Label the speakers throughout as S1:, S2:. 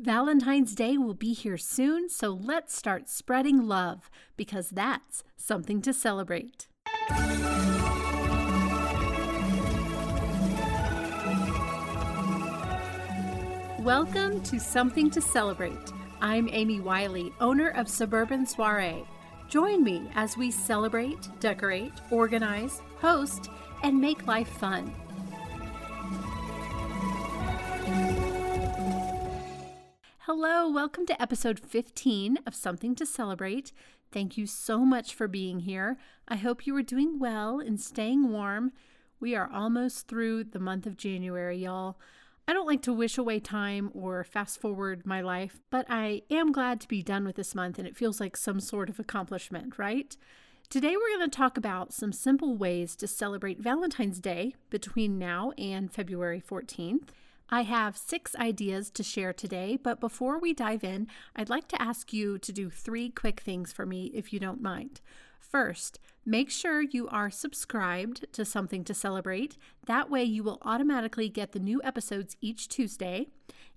S1: Valentine's Day will be here soon, so let's start spreading love because that's something to celebrate. Welcome to Something to Celebrate. I'm Amy Wiley, owner of Suburban Soiree. Join me as we celebrate, decorate, organize, host, and make life fun. Hello, welcome to episode 15 of Something to Celebrate. Thank you so much for being here. I hope you are doing well and staying warm. We are almost through the month of January, y'all. I don't like to wish away time or fast forward my life, but I am glad to be done with this month and it feels like some sort of accomplishment, right? Today, we're going to talk about some simple ways to celebrate Valentine's Day between now and February 14th. I have six ideas to share today, but before we dive in, I'd like to ask you to do three quick things for me if you don't mind. First, make sure you are subscribed to Something to Celebrate. That way, you will automatically get the new episodes each Tuesday.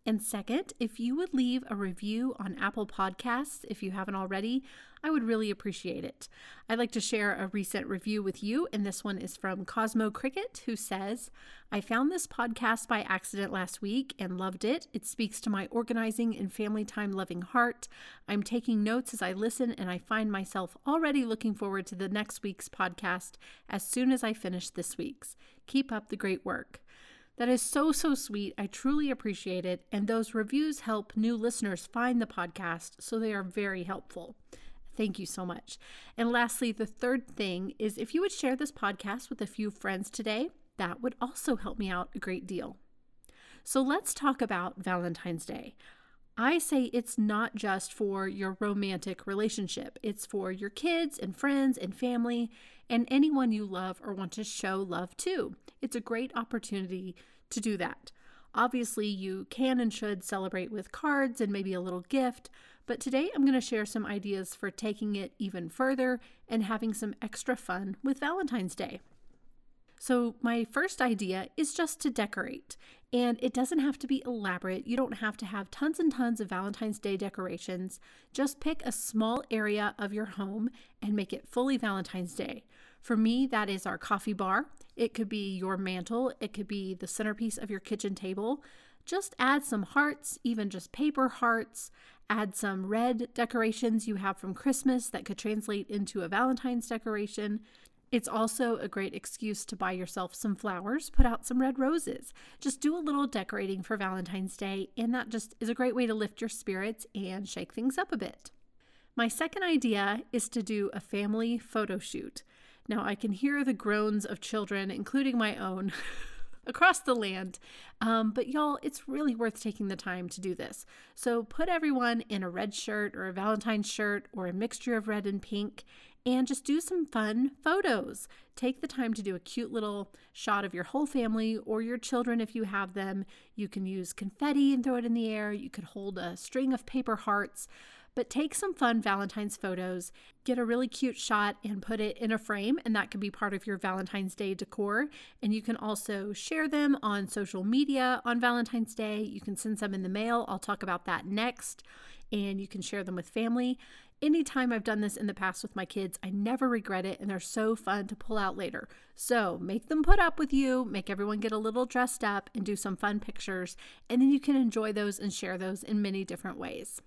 S1: And second, if you would leave a review on Apple Podcasts, if you haven't already, I would really appreciate it. I'd like to share a recent review with you, and this one is from Cosmo Cricket, who says, I found this podcast by accident last week and loved it. It speaks to my organizing and family time loving heart. I'm taking notes as I listen, and I find myself already looking forward to the next week's podcast as soon as I finish this week's. Keep up the great work. That is so, so sweet. I truly appreciate it. And those reviews help new listeners find the podcast, so they are very helpful. Thank you so much. And lastly, the third thing is if you would share this podcast with a few friends today, that would also help me out a great deal. So let's talk about Valentine's Day. I say it's not just for your romantic relationship, it's for your kids and friends and family and anyone you love or want to show love to. It's a great opportunity to do that. Obviously, you can and should celebrate with cards and maybe a little gift, but today I'm going to share some ideas for taking it even further and having some extra fun with Valentine's Day. So, my first idea is just to decorate. And it doesn't have to be elaborate. You don't have to have tons and tons of Valentine's Day decorations. Just pick a small area of your home and make it fully Valentine's Day. For me, that is our coffee bar. It could be your mantle, it could be the centerpiece of your kitchen table. Just add some hearts, even just paper hearts. Add some red decorations you have from Christmas that could translate into a Valentine's decoration. It's also a great excuse to buy yourself some flowers, put out some red roses. Just do a little decorating for Valentine's Day, and that just is a great way to lift your spirits and shake things up a bit. My second idea is to do a family photo shoot. Now, I can hear the groans of children, including my own. across the land. Um, but y'all, it's really worth taking the time to do this. So put everyone in a red shirt or a Valentine's shirt or a mixture of red and pink and just do some fun photos. Take the time to do a cute little shot of your whole family or your children if you have them. You can use confetti and throw it in the air. You could hold a string of paper hearts. But take some fun Valentine's photos, get a really cute shot, and put it in a frame, and that can be part of your Valentine's Day decor. And you can also share them on social media on Valentine's Day. You can send some in the mail. I'll talk about that next. And you can share them with family. Anytime I've done this in the past with my kids, I never regret it, and they're so fun to pull out later. So make them put up with you, make everyone get a little dressed up, and do some fun pictures, and then you can enjoy those and share those in many different ways.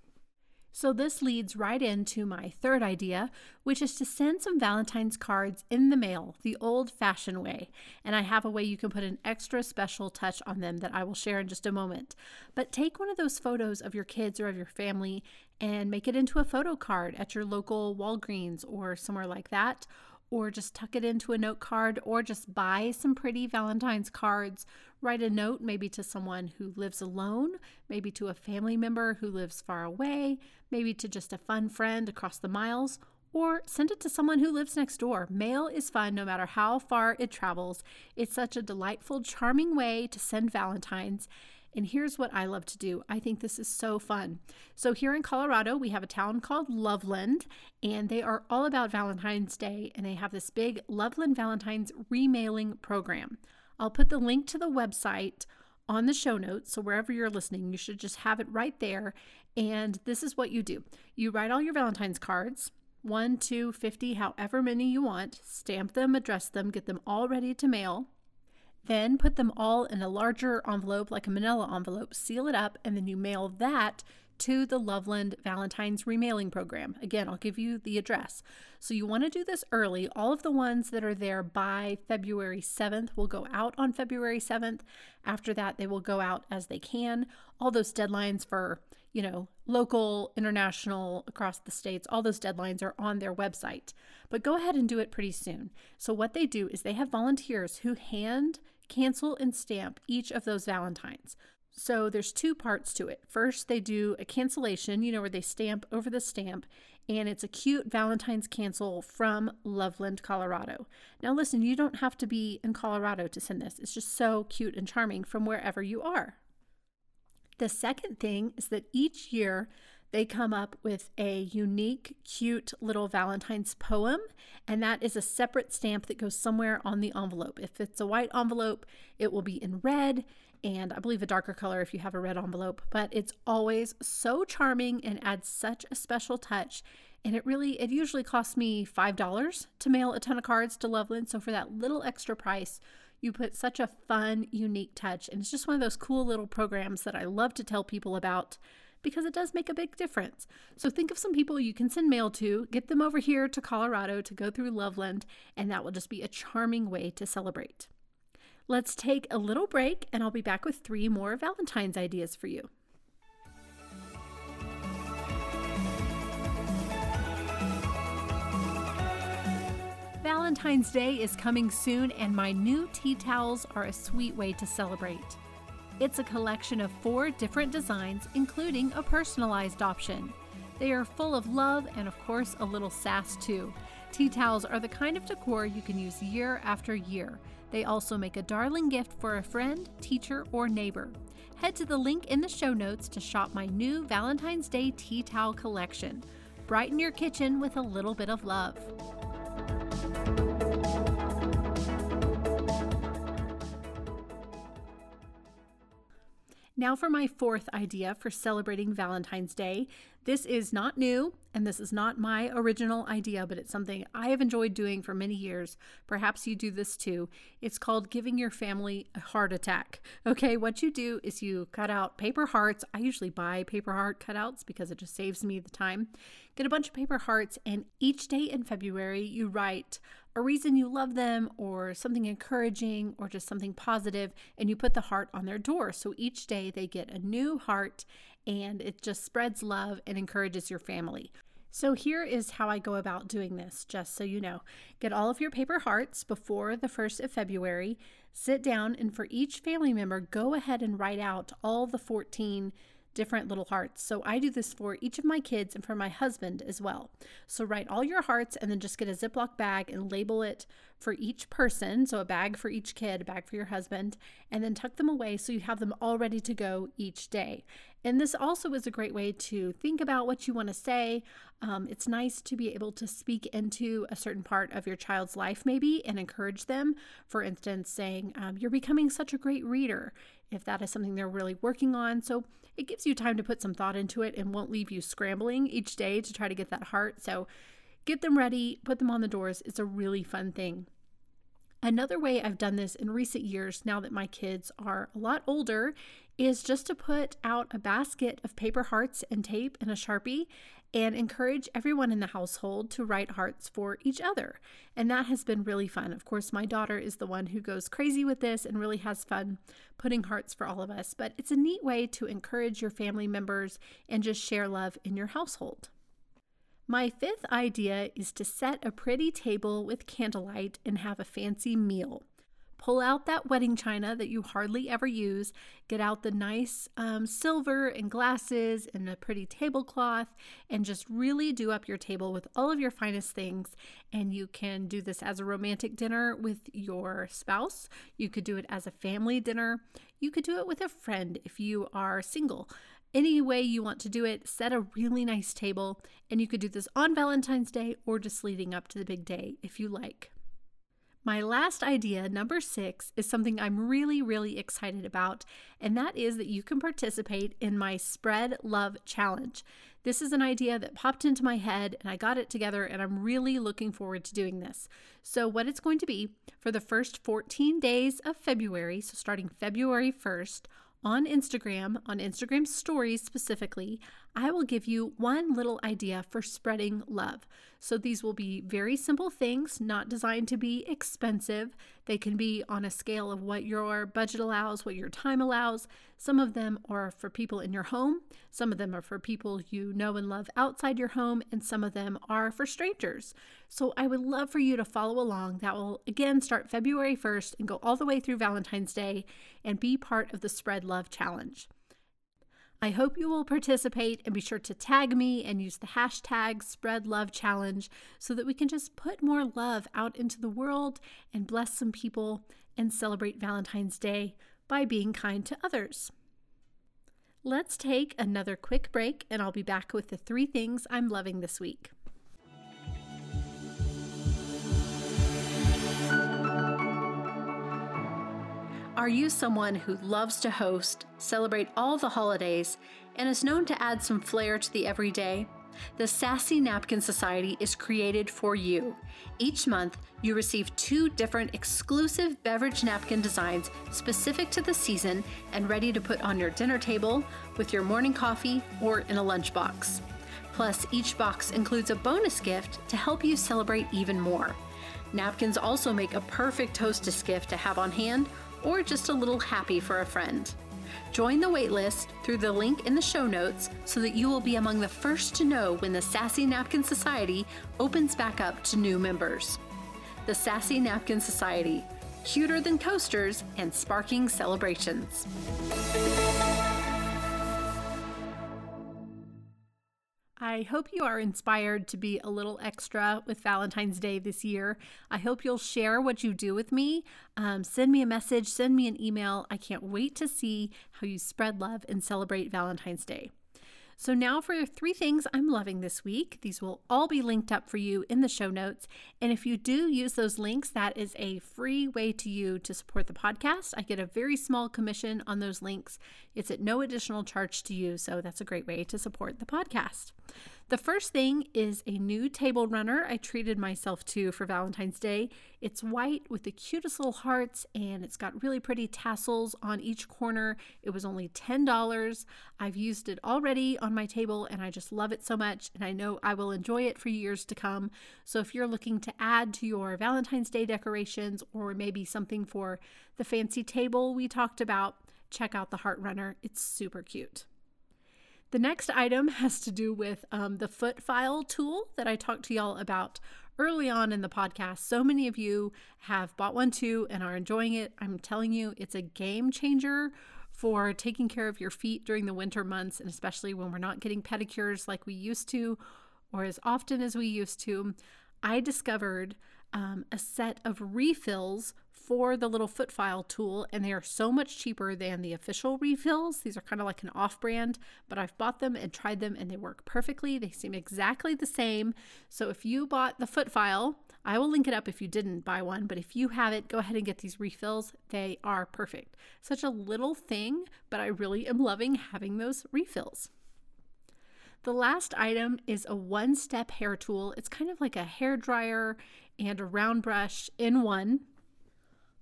S1: So, this leads right into my third idea, which is to send some Valentine's cards in the mail the old fashioned way. And I have a way you can put an extra special touch on them that I will share in just a moment. But take one of those photos of your kids or of your family and make it into a photo card at your local Walgreens or somewhere like that or just tuck it into a note card, or just buy some pretty Valentine's cards. Write a note maybe to someone who lives alone, maybe to a family member who lives far away, maybe to just a fun friend across the miles, or send it to someone who lives next door. Mail is fun no matter how far it travels. It's such a delightful, charming way to send Valentine's. And here's what I love to do. I think this is so fun. So, here in Colorado, we have a town called Loveland, and they are all about Valentine's Day, and they have this big Loveland Valentine's remailing program. I'll put the link to the website on the show notes. So wherever you're listening, you should just have it right there. And this is what you do you write all your Valentine's cards one, two, 50, however many you want, stamp them, address them, get them all ready to mail. Then put them all in a larger envelope, like a manila envelope, seal it up, and then you mail that to the Loveland Valentine's remailing program. Again, I'll give you the address. So you want to do this early. All of the ones that are there by February 7th will go out on February 7th. After that, they will go out as they can. All those deadlines for, you know, local, international, across the states, all those deadlines are on their website. But go ahead and do it pretty soon. So what they do is they have volunteers who hand cancel and stamp each of those Valentines. So there's two parts to it. First, they do a cancellation, you know, where they stamp over the stamp, and it's a cute Valentine's cancel from Loveland, Colorado. Now, listen, you don't have to be in Colorado to send this. It's just so cute and charming from wherever you are. The second thing is that each year they come up with a unique, cute little Valentine's poem, and that is a separate stamp that goes somewhere on the envelope. If it's a white envelope, it will be in red, and I believe a darker color if you have a red envelope, but it's always so charming and adds such a special touch. And it really, it usually costs me $5 to mail a ton of cards to Loveland. So for that little extra price, you put such a fun, unique touch. And it's just one of those cool little programs that I love to tell people about because it does make a big difference. So think of some people you can send mail to, get them over here to Colorado to go through Loveland, and that will just be a charming way to celebrate. Let's take a little break, and I'll be back with three more Valentine's ideas for you. Valentine's Day is coming soon, and my new tea towels are a sweet way to celebrate. It's a collection of four different designs, including a personalized option. They are full of love and, of course, a little sass too. Tea towels are the kind of decor you can use year after year. They also make a darling gift for a friend, teacher, or neighbor. Head to the link in the show notes to shop my new Valentine's Day tea towel collection. Brighten your kitchen with a little bit of love. Now, for my fourth idea for celebrating Valentine's Day. This is not new, and this is not my original idea, but it's something I have enjoyed doing for many years. Perhaps you do this too. It's called giving your family a heart attack. Okay, what you do is you cut out paper hearts. I usually buy paper heart cutouts because it just saves me the time. Get a bunch of paper hearts, and each day in February, you write a reason you love them or something encouraging or just something positive, and you put the heart on their door. So each day they get a new heart and it just spreads love and encourages your family. So, here is how I go about doing this, just so you know. Get all of your paper hearts before the 1st of February. Sit down, and for each family member, go ahead and write out all the 14 different little hearts. So I do this for each of my kids and for my husband as well. So write all your hearts and then just get a Ziploc bag and label it for each person. So a bag for each kid, a bag for your husband, and then tuck them away so you have them all ready to go each day. And this also is a great way to think about what you want to say. Um, it's nice to be able to speak into a certain part of your child's life, maybe, and encourage them. For instance, saying, um, You're becoming such a great reader, if that is something they're really working on. So it gives you time to put some thought into it and won't leave you scrambling each day to try to get that heart. So get them ready, put them on the doors. It's a really fun thing. Another way I've done this in recent years, now that my kids are a lot older, is just to put out a basket of paper hearts and tape and a sharpie and encourage everyone in the household to write hearts for each other. And that has been really fun. Of course, my daughter is the one who goes crazy with this and really has fun putting hearts for all of us. But it's a neat way to encourage your family members and just share love in your household. My fifth idea is to set a pretty table with candlelight and have a fancy meal pull out that wedding china that you hardly ever use, get out the nice um, silver and glasses and a pretty tablecloth, and just really do up your table with all of your finest things. And you can do this as a romantic dinner with your spouse. You could do it as a family dinner. You could do it with a friend if you are single. Any way you want to do it, set a really nice table, and you could do this on Valentine's Day or just leading up to the big day if you like. My last idea, number six, is something I'm really, really excited about, and that is that you can participate in my Spread Love Challenge. This is an idea that popped into my head and I got it together, and I'm really looking forward to doing this. So, what it's going to be for the first 14 days of February, so starting February 1st, on Instagram, on Instagram stories specifically, I will give you one little idea for spreading love. So these will be very simple things, not designed to be expensive. They can be on a scale of what your budget allows, what your time allows. Some of them are for people in your home, some of them are for people you know and love outside your home, and some of them are for strangers. So I would love for you to follow along. That will again start February 1st and go all the way through Valentine's Day and be part of the Spread Love Challenge. I hope you will participate and be sure to tag me and use the hashtag Spread Love Challenge so that we can just put more love out into the world and bless some people and celebrate Valentine's Day by being kind to others. Let's take another quick break and I'll be back with the three things I'm loving this week. Are you someone who loves to host, celebrate all the holidays, and is known to add some flair to the everyday? The Sassy Napkin Society is created for you. Each month, you receive two different exclusive beverage napkin designs specific to the season and ready to put on your dinner table, with your morning coffee, or in a lunchbox. Plus, each box includes a bonus gift to help you celebrate even more. Napkins also make a perfect hostess gift to have on hand or just a little happy for a friend. Join the waitlist through the link in the show notes so that you will be among the first to know when the Sassy Napkin Society opens back up to new members. The Sassy Napkin Society, cuter than coasters and sparking celebrations. I hope you are inspired to be a little extra with Valentine's Day this year. I hope you'll share what you do with me. Um, send me a message, send me an email. I can't wait to see how you spread love and celebrate Valentine's Day. So, now for three things I'm loving this week. These will all be linked up for you in the show notes. And if you do use those links, that is a free way to you to support the podcast. I get a very small commission on those links. It's at no additional charge to you. So, that's a great way to support the podcast. The first thing is a new table runner I treated myself to for Valentine's Day. It's white with the cutest little hearts and it's got really pretty tassels on each corner. It was only $10. I've used it already on my table and I just love it so much and I know I will enjoy it for years to come. So if you're looking to add to your Valentine's Day decorations or maybe something for the fancy table we talked about, check out the Heart Runner. It's super cute. The next item has to do with um, the foot file tool that I talked to y'all about early on in the podcast. So many of you have bought one too and are enjoying it. I'm telling you, it's a game changer for taking care of your feet during the winter months, and especially when we're not getting pedicures like we used to or as often as we used to. I discovered um, a set of refills for the little foot file tool, and they are so much cheaper than the official refills. These are kind of like an off brand, but I've bought them and tried them, and they work perfectly. They seem exactly the same. So if you bought the foot file, I will link it up if you didn't buy one, but if you have it, go ahead and get these refills. They are perfect. Such a little thing, but I really am loving having those refills. The last item is a one step hair tool. It's kind of like a hair dryer and a round brush in one.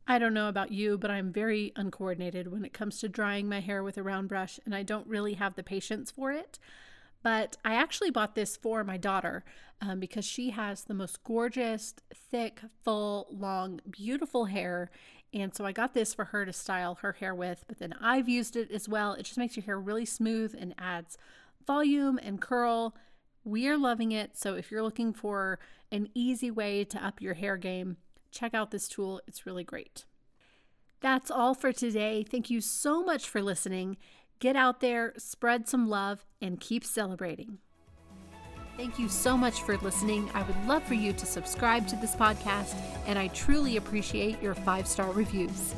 S1: I don't know about you, but I'm very uncoordinated when it comes to drying my hair with a round brush, and I don't really have the patience for it. But I actually bought this for my daughter um, because she has the most gorgeous, thick, full, long, beautiful hair. And so I got this for her to style her hair with, but then I've used it as well. It just makes your hair really smooth and adds volume and curl. We are loving it. So if you're looking for an easy way to up your hair game, check out this tool. It's really great. That's all for today. Thank you so much for listening. Get out there, spread some love, and keep celebrating. Thank you so much for listening. I would love for you to subscribe to this podcast, and I truly appreciate your five star reviews.